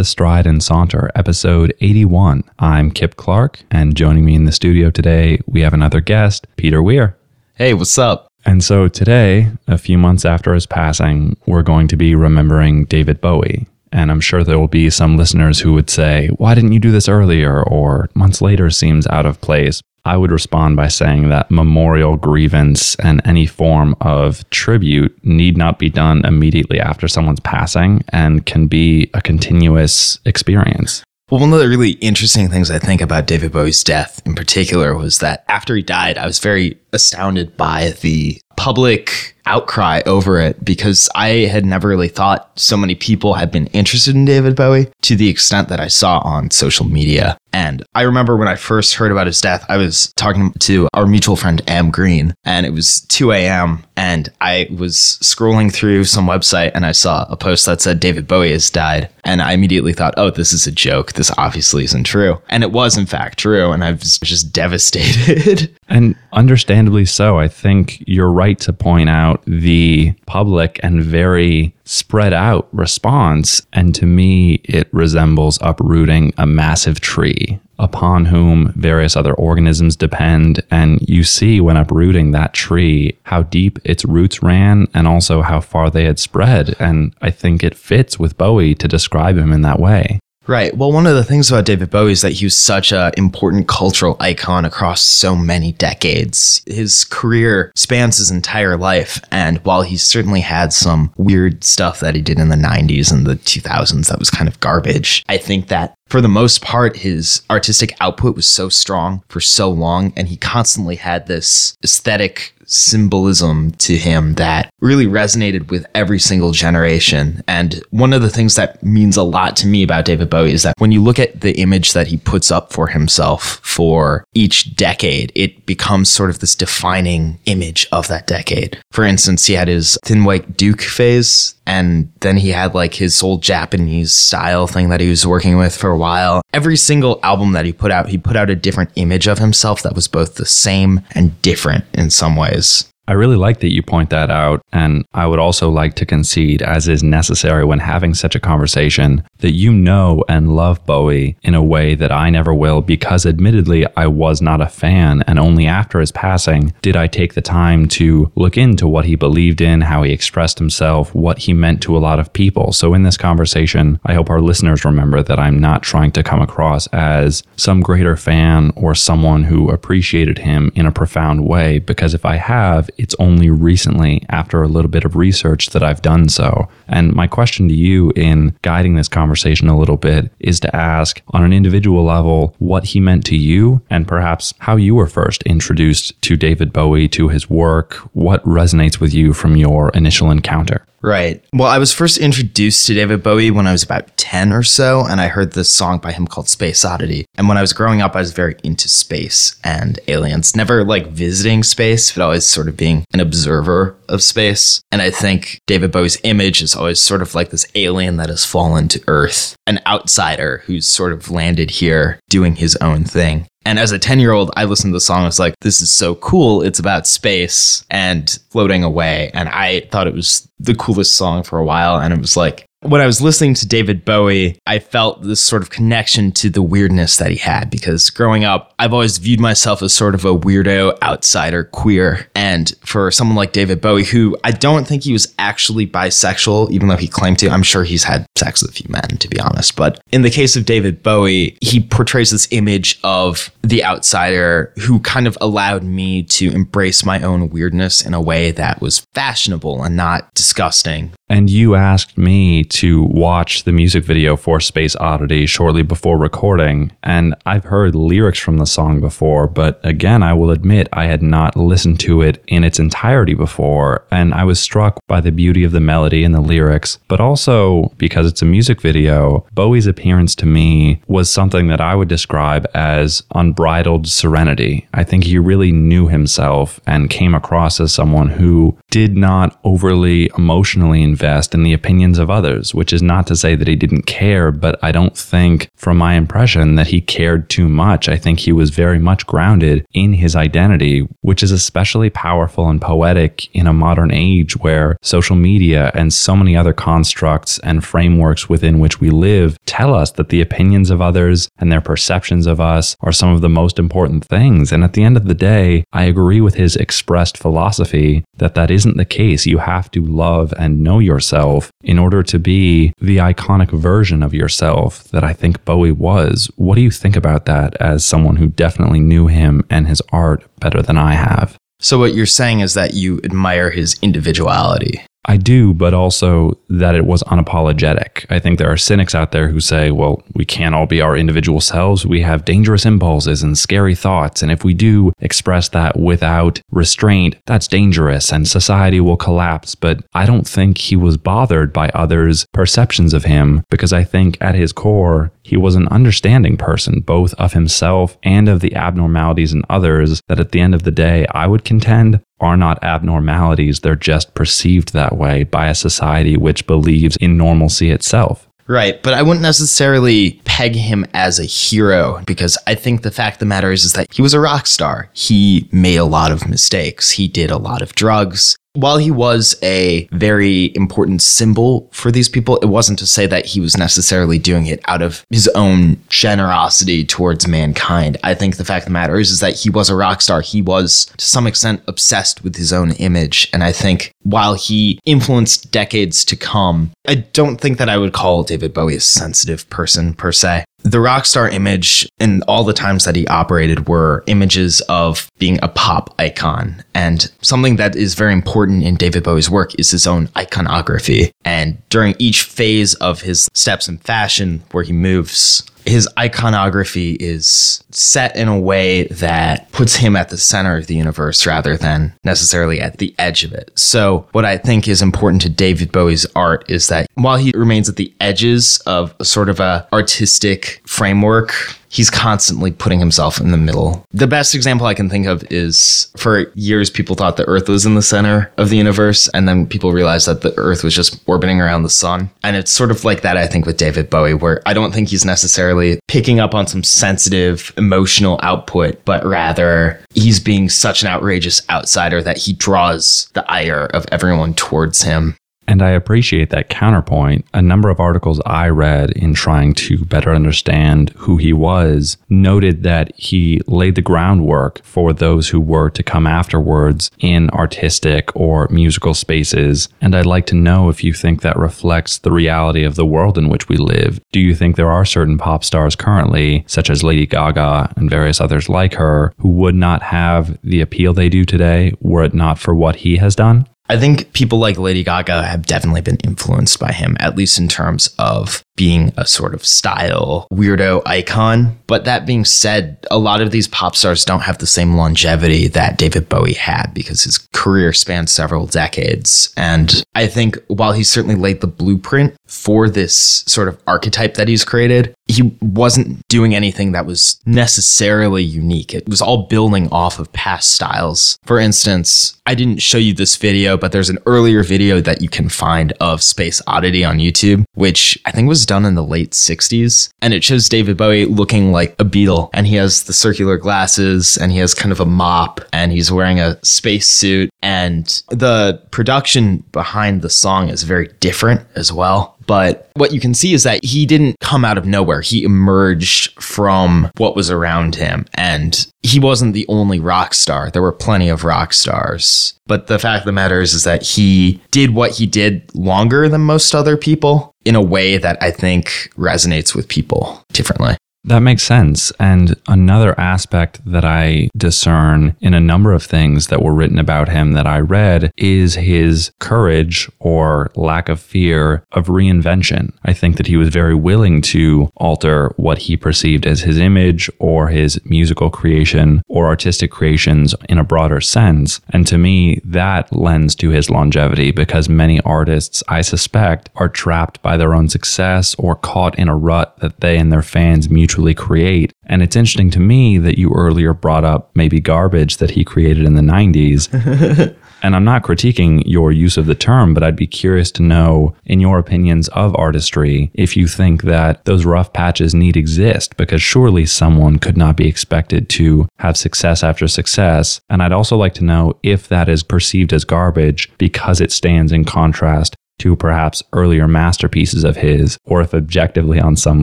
to Stride and Saunter, episode 81. I'm Kip Clark, and joining me in the studio today, we have another guest, Peter Weir. Hey, what's up? And so today, a few months after his passing, we're going to be remembering David Bowie. And I'm sure there will be some listeners who would say, Why didn't you do this earlier? Or months later seems out of place. I would respond by saying that memorial grievance and any form of tribute need not be done immediately after someone's passing and can be a continuous experience. Well, one of the really interesting things I think about David Bowie's death in particular was that after he died, I was very astounded by the public outcry over it because I had never really thought so many people had been interested in David Bowie to the extent that I saw on social media. And I remember when I first heard about his death, I was talking to our mutual friend Am Green, and it was 2 a.m. And I was scrolling through some website and I saw a post that said David Bowie has died. And I immediately thought, oh, this is a joke. This obviously isn't true. And it was, in fact, true. And I was just devastated. and understandably so. I think you're right to point out the public and very spread out response. And to me, it resembles uprooting a massive tree upon whom various other organisms depend. And you see when uprooting that tree how deep its roots ran and also how far they had spread. And I think it fits with Bowie to describe him in that way. Right. Well, one of the things about David Bowie is that he was such an important cultural icon across so many decades. His career spans his entire life. And while he certainly had some weird stuff that he did in the 90s and the 2000s that was kind of garbage, I think that for the most part, his artistic output was so strong for so long, and he constantly had this aesthetic symbolism to him that really resonated with every single generation. And one of the things that means a lot to me about David Bowie is that when you look at the image that he puts up for himself for each decade, it becomes sort of this defining image of that decade. For instance, he had his Thin White Duke phase and then he had like his old Japanese style thing that he was working with for a while. Every single album that he put out, he put out a different image of himself that was both the same and different in some ways. I really like that you point that out. And I would also like to concede, as is necessary when having such a conversation, that you know and love Bowie in a way that I never will, because admittedly, I was not a fan. And only after his passing did I take the time to look into what he believed in, how he expressed himself, what he meant to a lot of people. So in this conversation, I hope our listeners remember that I'm not trying to come across as some greater fan or someone who appreciated him in a profound way, because if I have, it's only recently, after a little bit of research, that I've done so. And my question to you in guiding this conversation a little bit is to ask, on an individual level, what he meant to you and perhaps how you were first introduced to David Bowie, to his work, what resonates with you from your initial encounter. Right. Well, I was first introduced to David Bowie when I was about 10 or so, and I heard this song by him called Space Oddity. And when I was growing up, I was very into space and aliens, never like visiting space, but always sort of being an observer of space. And I think David Bowie's image is always sort of like this alien that has fallen to Earth, an outsider who's sort of landed here doing his own thing. And as a 10 year old, I listened to the song. I was like, this is so cool. It's about space and floating away. And I thought it was the coolest song for a while. And it was like, when I was listening to David Bowie, I felt this sort of connection to the weirdness that he had because growing up, I've always viewed myself as sort of a weirdo, outsider, queer. And for someone like David Bowie, who I don't think he was actually bisexual, even though he claimed to, I'm sure he's had sex with a few men, to be honest. But in the case of David Bowie, he portrays this image of the outsider who kind of allowed me to embrace my own weirdness in a way that was fashionable and not disgusting. And you asked me to watch the music video for Space Oddity shortly before recording. And I've heard lyrics from the song before, but again, I will admit I had not listened to it in its entirety before. And I was struck by the beauty of the melody and the lyrics, but also because it's a music video, Bowie's appearance to me was something that I would describe as unbridled serenity. I think he really knew himself and came across as someone who did not overly emotionally invest in the opinions of others others, which is not to say that he didn't care, but I don't think, from my impression, that he cared too much. I think he was very much grounded in his identity, which is especially powerful and poetic in a modern age where social media and so many other constructs and frameworks within which we live tell us that the opinions of others and their perceptions of us are some of the most important things. And at the end of the day, I agree with his expressed philosophy that that isn't the case. You have to love and know yourself in order to be the iconic version of yourself that I think Bowie was. What do you think about that as someone who definitely knew him and his art better than I have? So, what you're saying is that you admire his individuality. I do, but also that it was unapologetic. I think there are cynics out there who say, well, we can't all be our individual selves. We have dangerous impulses and scary thoughts. And if we do express that without restraint, that's dangerous and society will collapse. But I don't think he was bothered by others' perceptions of him because I think at his core, he was an understanding person, both of himself and of the abnormalities in others, that at the end of the day, I would contend are not abnormalities. They're just perceived that way by a society which believes in normalcy itself. Right, but I wouldn't necessarily peg him as a hero because I think the fact of the matter is, is that he was a rock star. He made a lot of mistakes. He did a lot of drugs. While he was a very important symbol for these people, it wasn't to say that he was necessarily doing it out of his own generosity towards mankind. I think the fact of the matter is, is that he was a rock star. He was, to some extent, obsessed with his own image. And I think while he influenced decades to come, I don't think that I would call David Bowie a sensitive person per se the rockstar image and all the times that he operated were images of being a pop icon. And something that is very important in David Bowie's work is his own iconography. And during each phase of his steps in fashion, where he moves his iconography is set in a way that puts him at the center of the universe rather than necessarily at the edge of it. So, what I think is important to David Bowie's art is that while he remains at the edges of sort of a artistic framework he's constantly putting himself in the middle. The best example I can think of is for years, people thought the Earth was in the center of the universe, and then people realized that the Earth was just orbiting around the sun. And it's sort of like that, I think, with David Bowie, where I don't think he's necessarily picking up on some sensitive emotional output, but rather he's being such an outrageous outsider that he draws the ire of everyone towards him. And I appreciate that counterpoint. A number of articles I read in trying to better understand who he was noted that he laid the groundwork for those who were to come afterwards in artistic or musical spaces. And I'd like to know if you think that reflects the reality of the world in which we live. Do you think there are certain pop stars currently, such as Lady Gaga and various others like her, who would not have the appeal they do today were it not for what he has done? I think people like Lady Gaga have definitely been influenced by him, at least in terms of being a sort of style weirdo icon. But that being said, a lot of these pop stars don't have the same longevity that David Bowie had because his career spanned several decades. And I think while he certainly laid the blueprint for this sort of archetype that he's created, he wasn't doing anything that was necessarily unique. It was all building off of past styles. For instance, I didn't show you this video, but there's an earlier video that you can find of Space Oddity on YouTube, which I think was done in the late 60s. And it shows David Bowie looking like a Beatle. And he has the circular glasses and he has kind of a mop and he's wearing a space suit. And the production behind the song is very different as well. But what you can see is that he didn't come out of nowhere. He emerged from what was around him. And he wasn't the only rock star. There were plenty of rock stars. But the fact of the matter is, is that he did what he did longer than most other people in a way that I think resonates with people differently. That makes sense. And another aspect that I discern in a number of things that were written about him that I read is his courage or lack of fear of reinvention. I think that he was very willing to alter what he perceived as his image or his musical creation or artistic creations in a broader sense. And to me, that lends to his longevity because many artists, I suspect, are trapped by their own success or caught in a rut that they and their fans mutually mutually create. And it's interesting to me that you earlier brought up maybe garbage that he created in the 90s. And I'm not critiquing your use of the term, but I'd be curious to know, in your opinions of artistry, if you think that those rough patches need exist, because surely someone could not be expected to have success after success. And I'd also like to know if that is perceived as garbage because it stands in contrast to perhaps earlier masterpieces of his, or if objectively on some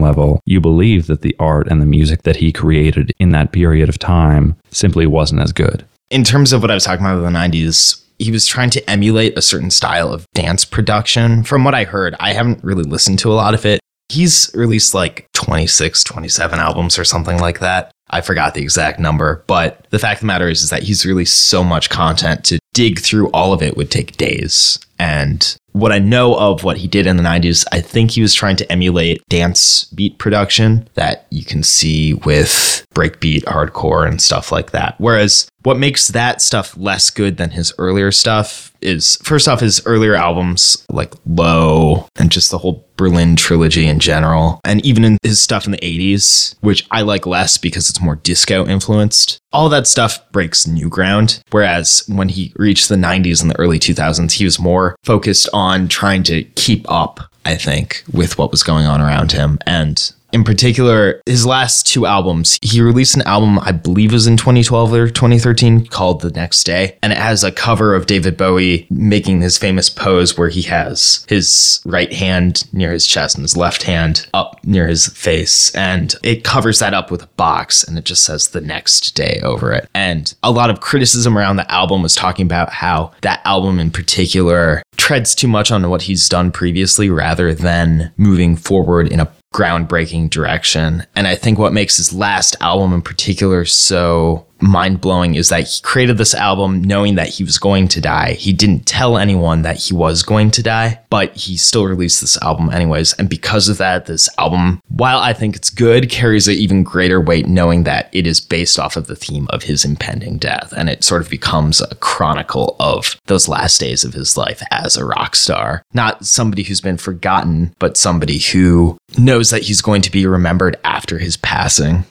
level you believe that the art and the music that he created in that period of time simply wasn't as good. In terms of what I was talking about in the 90s, he was trying to emulate a certain style of dance production. From what I heard, I haven't really listened to a lot of it. He's released like 26, 27 albums or something like that. I forgot the exact number, but the fact of the matter is, is that he's released so much content to dig through all of it would take days. And what I know of what he did in the 90s, I think he was trying to emulate dance beat production that you can see with breakbeat, hardcore, and stuff like that. Whereas what makes that stuff less good than his earlier stuff is first off his earlier albums like Low and just the whole Berlin trilogy in general, and even in his stuff in the 80s, which I like less because it's more disco influenced. All that stuff breaks new ground. Whereas when he reached the 90s and the early 2000s, he was more focused on trying to keep up, I think, with what was going on around him. And in particular, his last two albums, he released an album, I believe was in 2012 or 2013 called The Next Day. And it has a cover of David Bowie making his famous pose where he has his right hand near his chest and his left hand up near his face. And it covers that up with a box and it just says The Next Day over it. And a lot of criticism around the album was talking about how that album in particular treads too much on what he's done previously rather than moving forward in a groundbreaking direction. And I think what makes his last album in particular so mind blowing is that he created this album knowing that he was going to die. He didn't tell anyone that he was going to die, but he still released this album anyways. And because of that, this album, while I think it's good, carries an even greater weight knowing that it is based off of the theme of his impending death. And it sort of becomes a chronicle of those last days of his life as a rock star. Not somebody who's been forgotten, but somebody who knows that he's going to be remembered after his passing.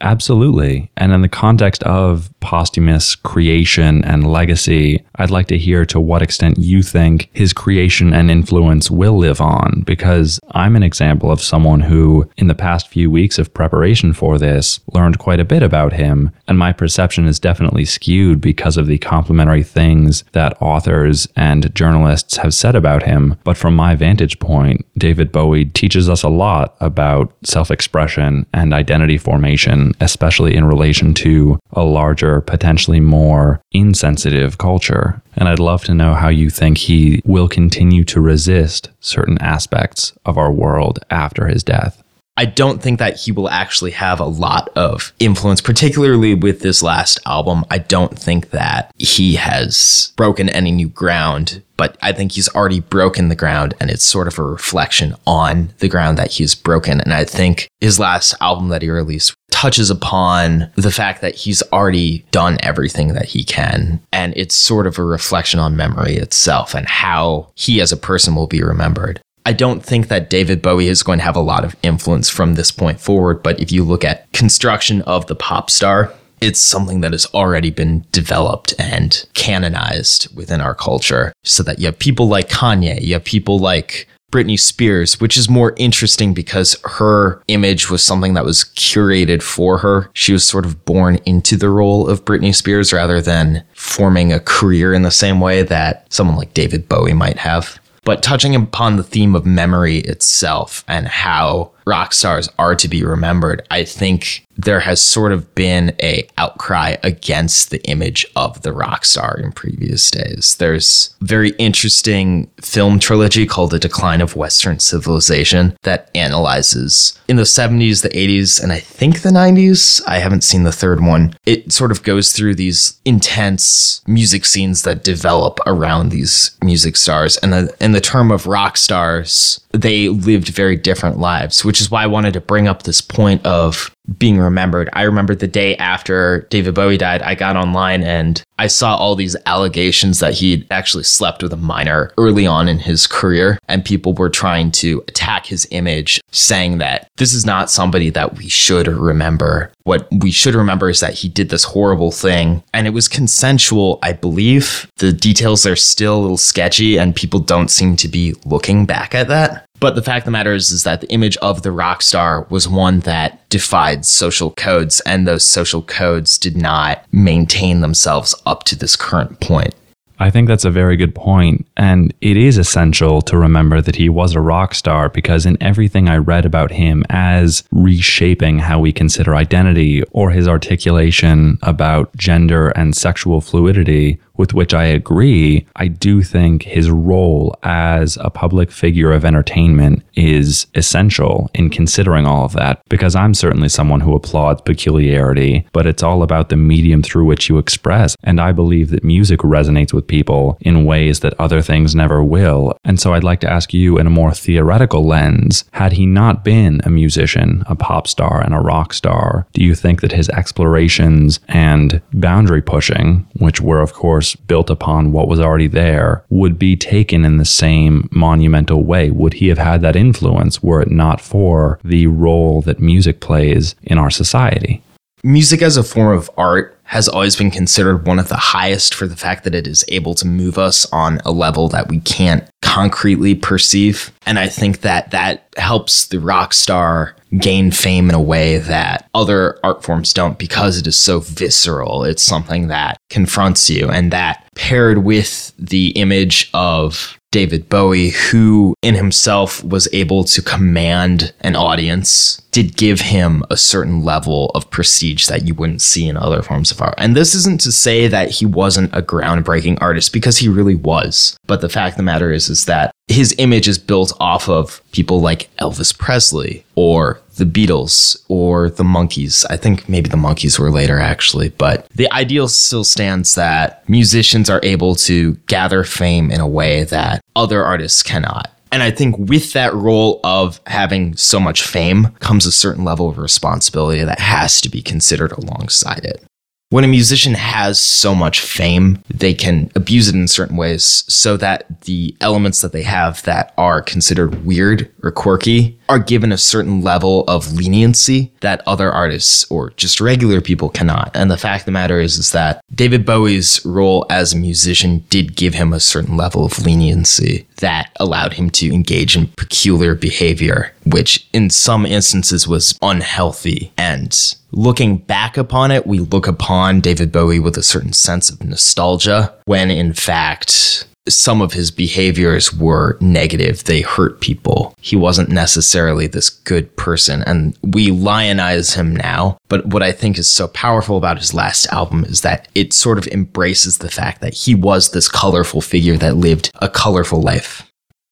Absolutely. And in the context of posthumous creation and legacy, I'd like to hear to what extent you think his creation and influence will live on, because I'm an example of someone who, in the past few weeks of preparation for this, learned quite a bit about him. And my perception is definitely skewed because of the complimentary things that authors and journalists have said about him. But from my vantage point, David Bowie teaches us a lot about self expression and identity formation especially in relation to a larger, potentially more insensitive culture. And I'd love to know how you think he will continue to resist certain aspects of our world after his death. I don't think that he will actually have a lot of influence, particularly with this last album. I don't think that he has broken any new ground, but I think he's already broken the ground and it's sort of a reflection on the ground that he's broken. And I think his last album that he released touches upon the fact that he's already done everything that he can. And it's sort of a reflection on memory itself and how he as a person will be remembered. I don't think that David Bowie is going to have a lot of influence from this point forward, but if you look at construction of the pop star, it's something that has already been developed and canonized within our culture. So that you have people like Kanye, you have people like Britney Spears, which is more interesting because her image was something that was curated for her. She was sort of born into the role of Britney Spears rather than forming a career in the same way that someone like David Bowie might have. But touching upon the theme of memory itself and how rock stars are to be remembered, I think there has sort of been a outcry against the image of the rock star in previous days. There's very interesting film trilogy called The Decline of Western Civilization that analyzes in the 70s, the 80s, and I think the 90s. I haven't seen the third one. It sort of goes through these intense music scenes that develop around these music stars. And the, in the term of rock stars, they lived very different lives which is why I wanted to bring up this point of being remembered. I remember the day after David Bowie died, I got online and I saw all these allegations that he'd actually slept with a minor early on in his career. And people were trying to attack his image, saying that this is not somebody that we should remember. What we should remember is that he did this horrible thing and it was consensual, I believe. The details are still a little sketchy and people don't seem to be looking back at that. But the fact of the matter is, is that the image of the rock star was one that defied social codes, and those social codes did not maintain themselves up to this current point. I think that's a very good point, and it is essential to remember that he was a rock star because in everything I read about him as reshaping how we consider identity or his articulation about gender and sexual fluidity with which I agree, I do think his role as a public figure of entertainment is essential in considering all of that because I'm certainly someone who applauds peculiarity, but it's all about the medium through which you express. And I believe that music resonates with people in ways that other things never will. And so I'd like to ask you in a more theoretical lens had he not been a musician, a pop star, and a rock star, do you think that his explorations and boundary pushing, which were, of course, built upon what was already there would be taken in the same monumental way? Would he have had that influence were it not for the role that music plays in our society? Music as a form of art has always been considered one of the highest for the fact that it is able to move us on a level that we can't concretely perceive. And I think that that helps the rock star gain fame in a way that other art forms don't because it is so visceral. It's something that confronts you and that paired with the image of David Bowie, who in himself was able to command an audience, did give him a certain level of prestige that you wouldn't see in other forms of art. And this isn't to say that he wasn't a groundbreaking artist because he really was. But the fact of the matter is, is that his image is built off of people like Elvis Presley or the Beatles or the Monkees. I think maybe the Monkees were later actually, but the ideal still stands that musicians are able to gather fame in a way that other artists cannot. And I think with that role of having so much fame comes a certain level of responsibility that has to be considered alongside it when a musician has so much fame, they can abuse it in certain ways so that the elements that they have that are considered weird or quirky are given a certain level of leniency that other artists or just regular people cannot. And the fact of the matter is, is that David Bowie's role as a musician did give him a certain level of leniency that allowed him to engage in peculiar behavior, which in some instances was unhealthy. And looking back upon it, we look upon David Bowie with a certain sense of nostalgia when in fact some of his behaviors were negative. They hurt people. He wasn't necessarily this good person. And we lionize him now. But what I think is so powerful about his last album is that it sort of embraces the fact that he was this colorful figure that lived a colorful life.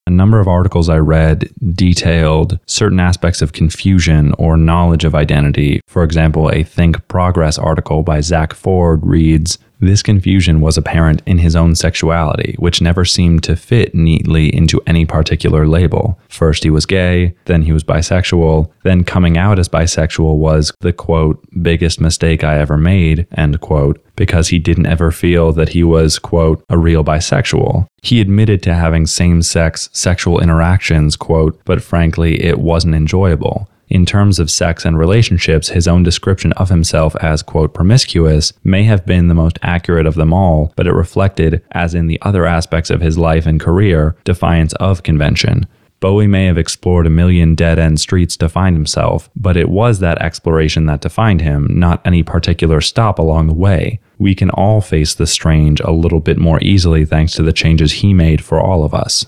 A number of articles I read detailed certain aspects of confusion or knowledge of identity. For example, a Think Progress article by Zack Ford reads this confusion was apparent in his own sexuality, which never seemed to fit neatly into any particular label. First he was gay, then he was bisexual, then coming out as bisexual was the quote, biggest mistake I ever made, end quote, because he didn't ever feel that he was, quote, a real bisexual. He admitted to having same sex sexual interactions, quote, but frankly, it wasn't enjoyable. In terms of sex and relationships, his own description of himself as, quote, promiscuous may have been the most accurate of them all, but it reflected, as in the other aspects of his life and career, defiance of convention. Bowie may have explored a million dead end streets to find himself, but it was that exploration that defined him, not any particular stop along the way. We can all face the strange a little bit more easily thanks to the changes he made for all of us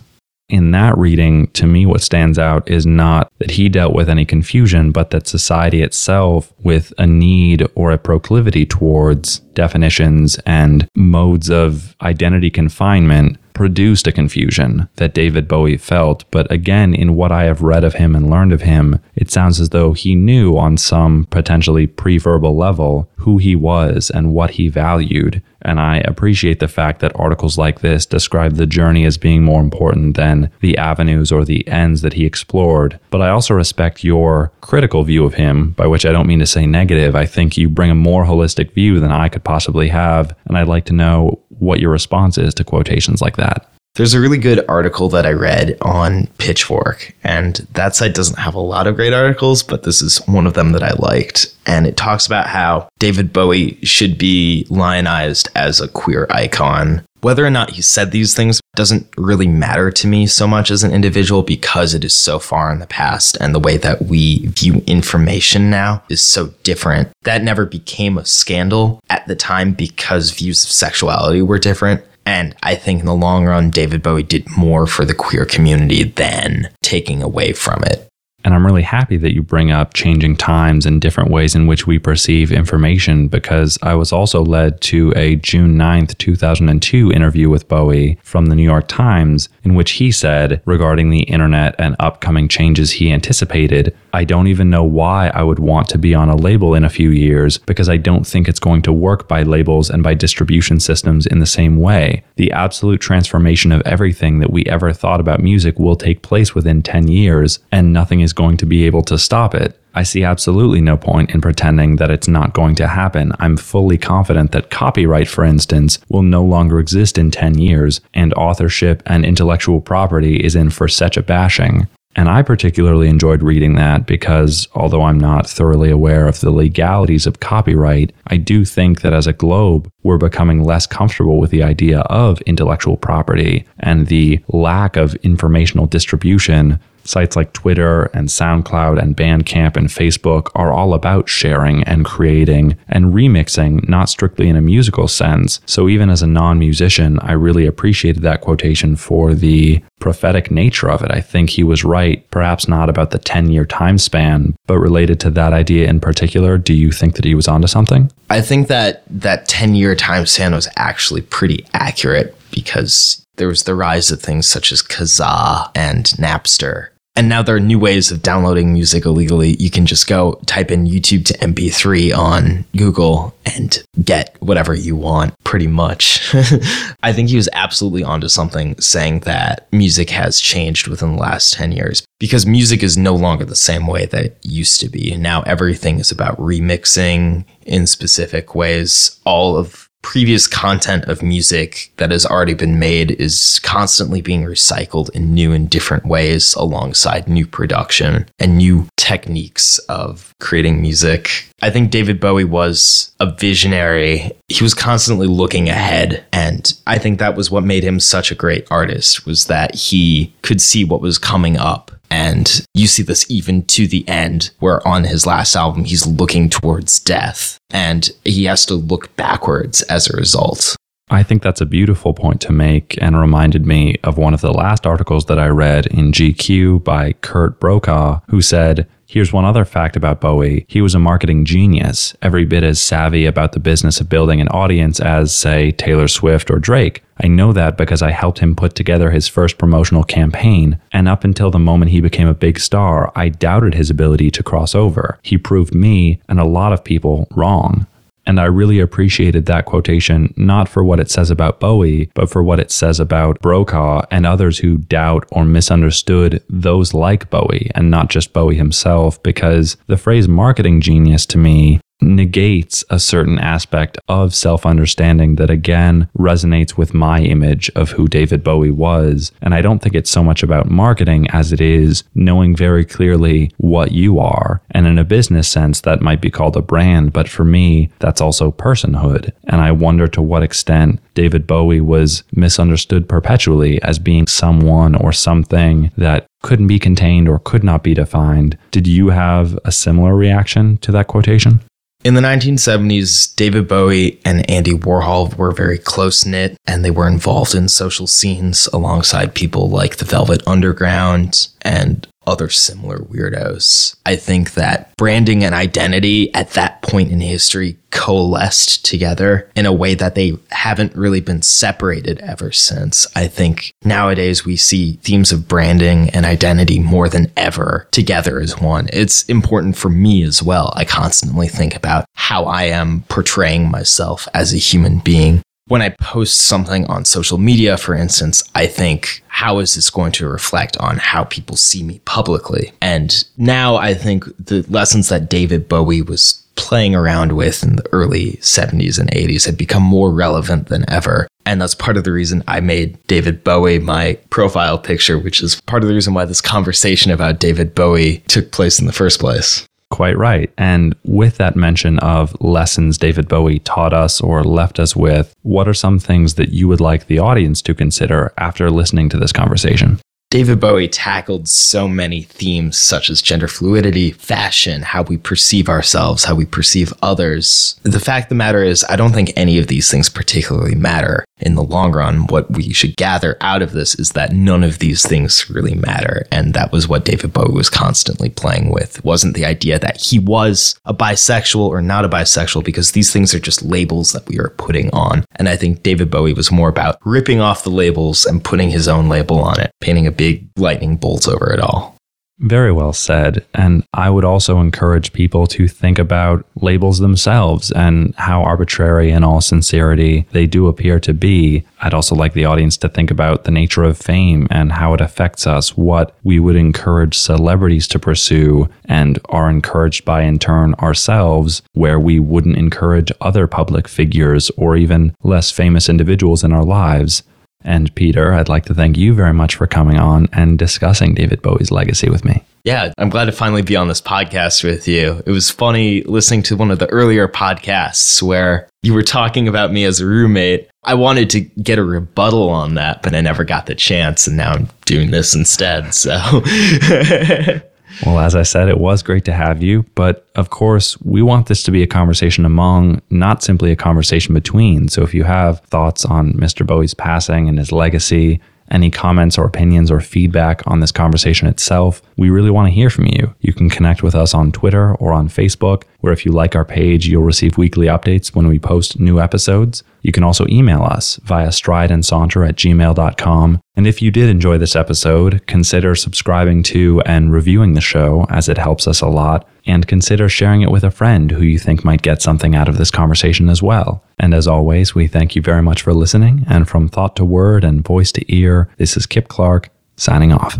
in that reading, to me, what stands out is not that he dealt with any confusion, but that society itself, with a need or a proclivity towards definitions and modes of identity confinement, produced a confusion that David Bowie felt. But again, in what I have read of him and learned of him, it sounds as though he knew on some potentially pre verbal level who he was and what he valued. And I appreciate the fact that articles like this describe the journey as being more important than the avenues or the ends that he explored. But I also respect your critical view of him, by which I don't mean to say negative. I think you bring a more holistic view than I could possibly have. And I'd like to know what your response is to quotations like that. There's a really good article that I read on Pitchfork, and that site doesn't have a lot of great articles, but this is one of them that I liked. And it talks about how David Bowie should be lionized as a queer icon. Whether or not he said these things doesn't really matter to me so much as an individual because it is so far in the past and the way that we view information now is so different. That never became a scandal at the time because views of sexuality were different. And I think in the long run, David Bowie did more for the queer community than taking away from it. And I'm really happy that you bring up changing times and different ways in which we perceive information because I was also led to a June 9th, 2002 interview with Bowie from the New York Times, in which he said regarding the internet and upcoming changes he anticipated, I don't even know why I would want to be on a label in a few years because I don't think it's going to work by labels and by distribution systems in the same way. The absolute transformation of everything that we ever thought about music will take place within 10 years, and nothing is is going to be able to stop it. I see absolutely no point in pretending that it's not going to happen. I'm fully confident that copyright, for instance, will no longer exist in 10 years, and authorship and intellectual property is in for such a bashing. And I particularly enjoyed reading that because, although I'm not thoroughly aware of the legalities of copyright, I do think that as a globe, we're becoming less comfortable with the idea of intellectual property and the lack of informational distribution Sites like Twitter and SoundCloud and Bandcamp and Facebook are all about sharing and creating and remixing, not strictly in a musical sense. So even as a non musician, I really appreciated that quotation for the prophetic nature of it. I think he was right, perhaps not about the 10 year time span, but related to that idea in particular, do you think that he was onto something? I think that that 10 year time span was actually pretty accurate because there was the rise of things such as Kazaa and Napster. And now there are new ways of downloading music illegally. You can just go type in YouTube to MP3 on Google and get whatever you want, pretty much. I think he was absolutely onto something saying that music has changed within the last 10 years because music is no longer the same way that it used to be. Now everything is about remixing in specific ways. All of previous content of music that has already been made is constantly being recycled in new and different ways alongside new production and new techniques of creating music. I think David Bowie was a visionary. He was constantly looking ahead and I think that was what made him such a great artist was that he could see what was coming up and you see this even to the end, where on his last album, he's looking towards death and he has to look backwards as a result. I think that's a beautiful point to make and reminded me of one of the last articles that I read in GQ by Kurt Brokaw, who said, Here's one other fact about Bowie. He was a marketing genius, every bit as savvy about the business of building an audience as, say, Taylor Swift or Drake. I know that because I helped him put together his first promotional campaign, and up until the moment he became a big star, I doubted his ability to cross over. He proved me and a lot of people wrong. And I really appreciated that quotation, not for what it says about Bowie, but for what it says about Brokaw and others who doubt or misunderstood those like Bowie and not just Bowie himself, because the phrase marketing genius to me negates a certain aspect of self understanding that again resonates with my image of who David Bowie was. And I don't think it's so much about marketing as it is knowing very clearly what you are. And in a business sense, that might be called a brand, but for me, that's also personhood. And I wonder to what extent David Bowie was misunderstood perpetually as being someone or something that couldn't be contained or could not be defined. Did you have a similar reaction to that quotation? In the 1970s, David Bowie and Andy Warhol were very close knit and they were involved in social scenes alongside people like the Velvet Underground and other similar weirdos. I think that branding and identity at that point in history coalesced together in a way that they haven't really been separated ever since. I think nowadays we see themes of branding and identity more than ever together as one. It's important for me as well. I constantly think about how I am portraying myself as a human being when I post something on social media, for instance, I think, how is this going to reflect on how people see me publicly? And now I think the lessons that David Bowie was playing around with in the early 70s and 80s had become more relevant than ever. And that's part of the reason I made David Bowie my profile picture, which is part of the reason why this conversation about David Bowie took place in the first place. Quite right. And with that mention of lessons David Bowie taught us or left us with, what are some things that you would like the audience to consider after listening to this conversation? David Bowie tackled so many themes such as gender fluidity, fashion, how we perceive ourselves, how we perceive others. The fact of the matter is, I don't think any of these things particularly matter in the long run. What we should gather out of this is that none of these things really matter. And that was what David Bowie was constantly playing with. It wasn't the idea that he was a bisexual or not a bisexual, because these things are just labels that we are putting on. And I think David Bowie was more about ripping off the labels and putting his own label on it, painting a big lightning bolt over it all. Very well said. And I would also encourage people to think about labels themselves and how arbitrary, in all sincerity, they do appear to be. I'd also like the audience to think about the nature of fame and how it affects us, what we would encourage celebrities to pursue and are encouraged by in turn ourselves, where we wouldn't encourage other public figures or even less famous individuals in our lives. And Peter, I'd like to thank you very much for coming on and discussing David Bowie's legacy with me. Yeah, I'm glad to finally be on this podcast with you. It was funny listening to one of the earlier podcasts where you were talking about me as a roommate. I wanted to get a rebuttal on that, but I never got the chance. And now I'm doing this instead. So. Well, as I said, it was great to have you. But of course, we want this to be a conversation among, not simply a conversation between. So if you have thoughts on Mr. Bowie's passing and his legacy, any comments or opinions or feedback on this conversation itself, we really want to hear from you. You can connect with us on Twitter or on Facebook, where if you like our page, you'll receive weekly updates when we post new episodes. You can also email us via strideandsaunter at gmail.com. And if you did enjoy this episode, consider subscribing to and reviewing the show as it helps us a lot. And consider sharing it with a friend who you think might get something out of this conversation as well. And as always, we thank you very much for listening. And from thought to word and voice to ear, this is Kip Clark signing off.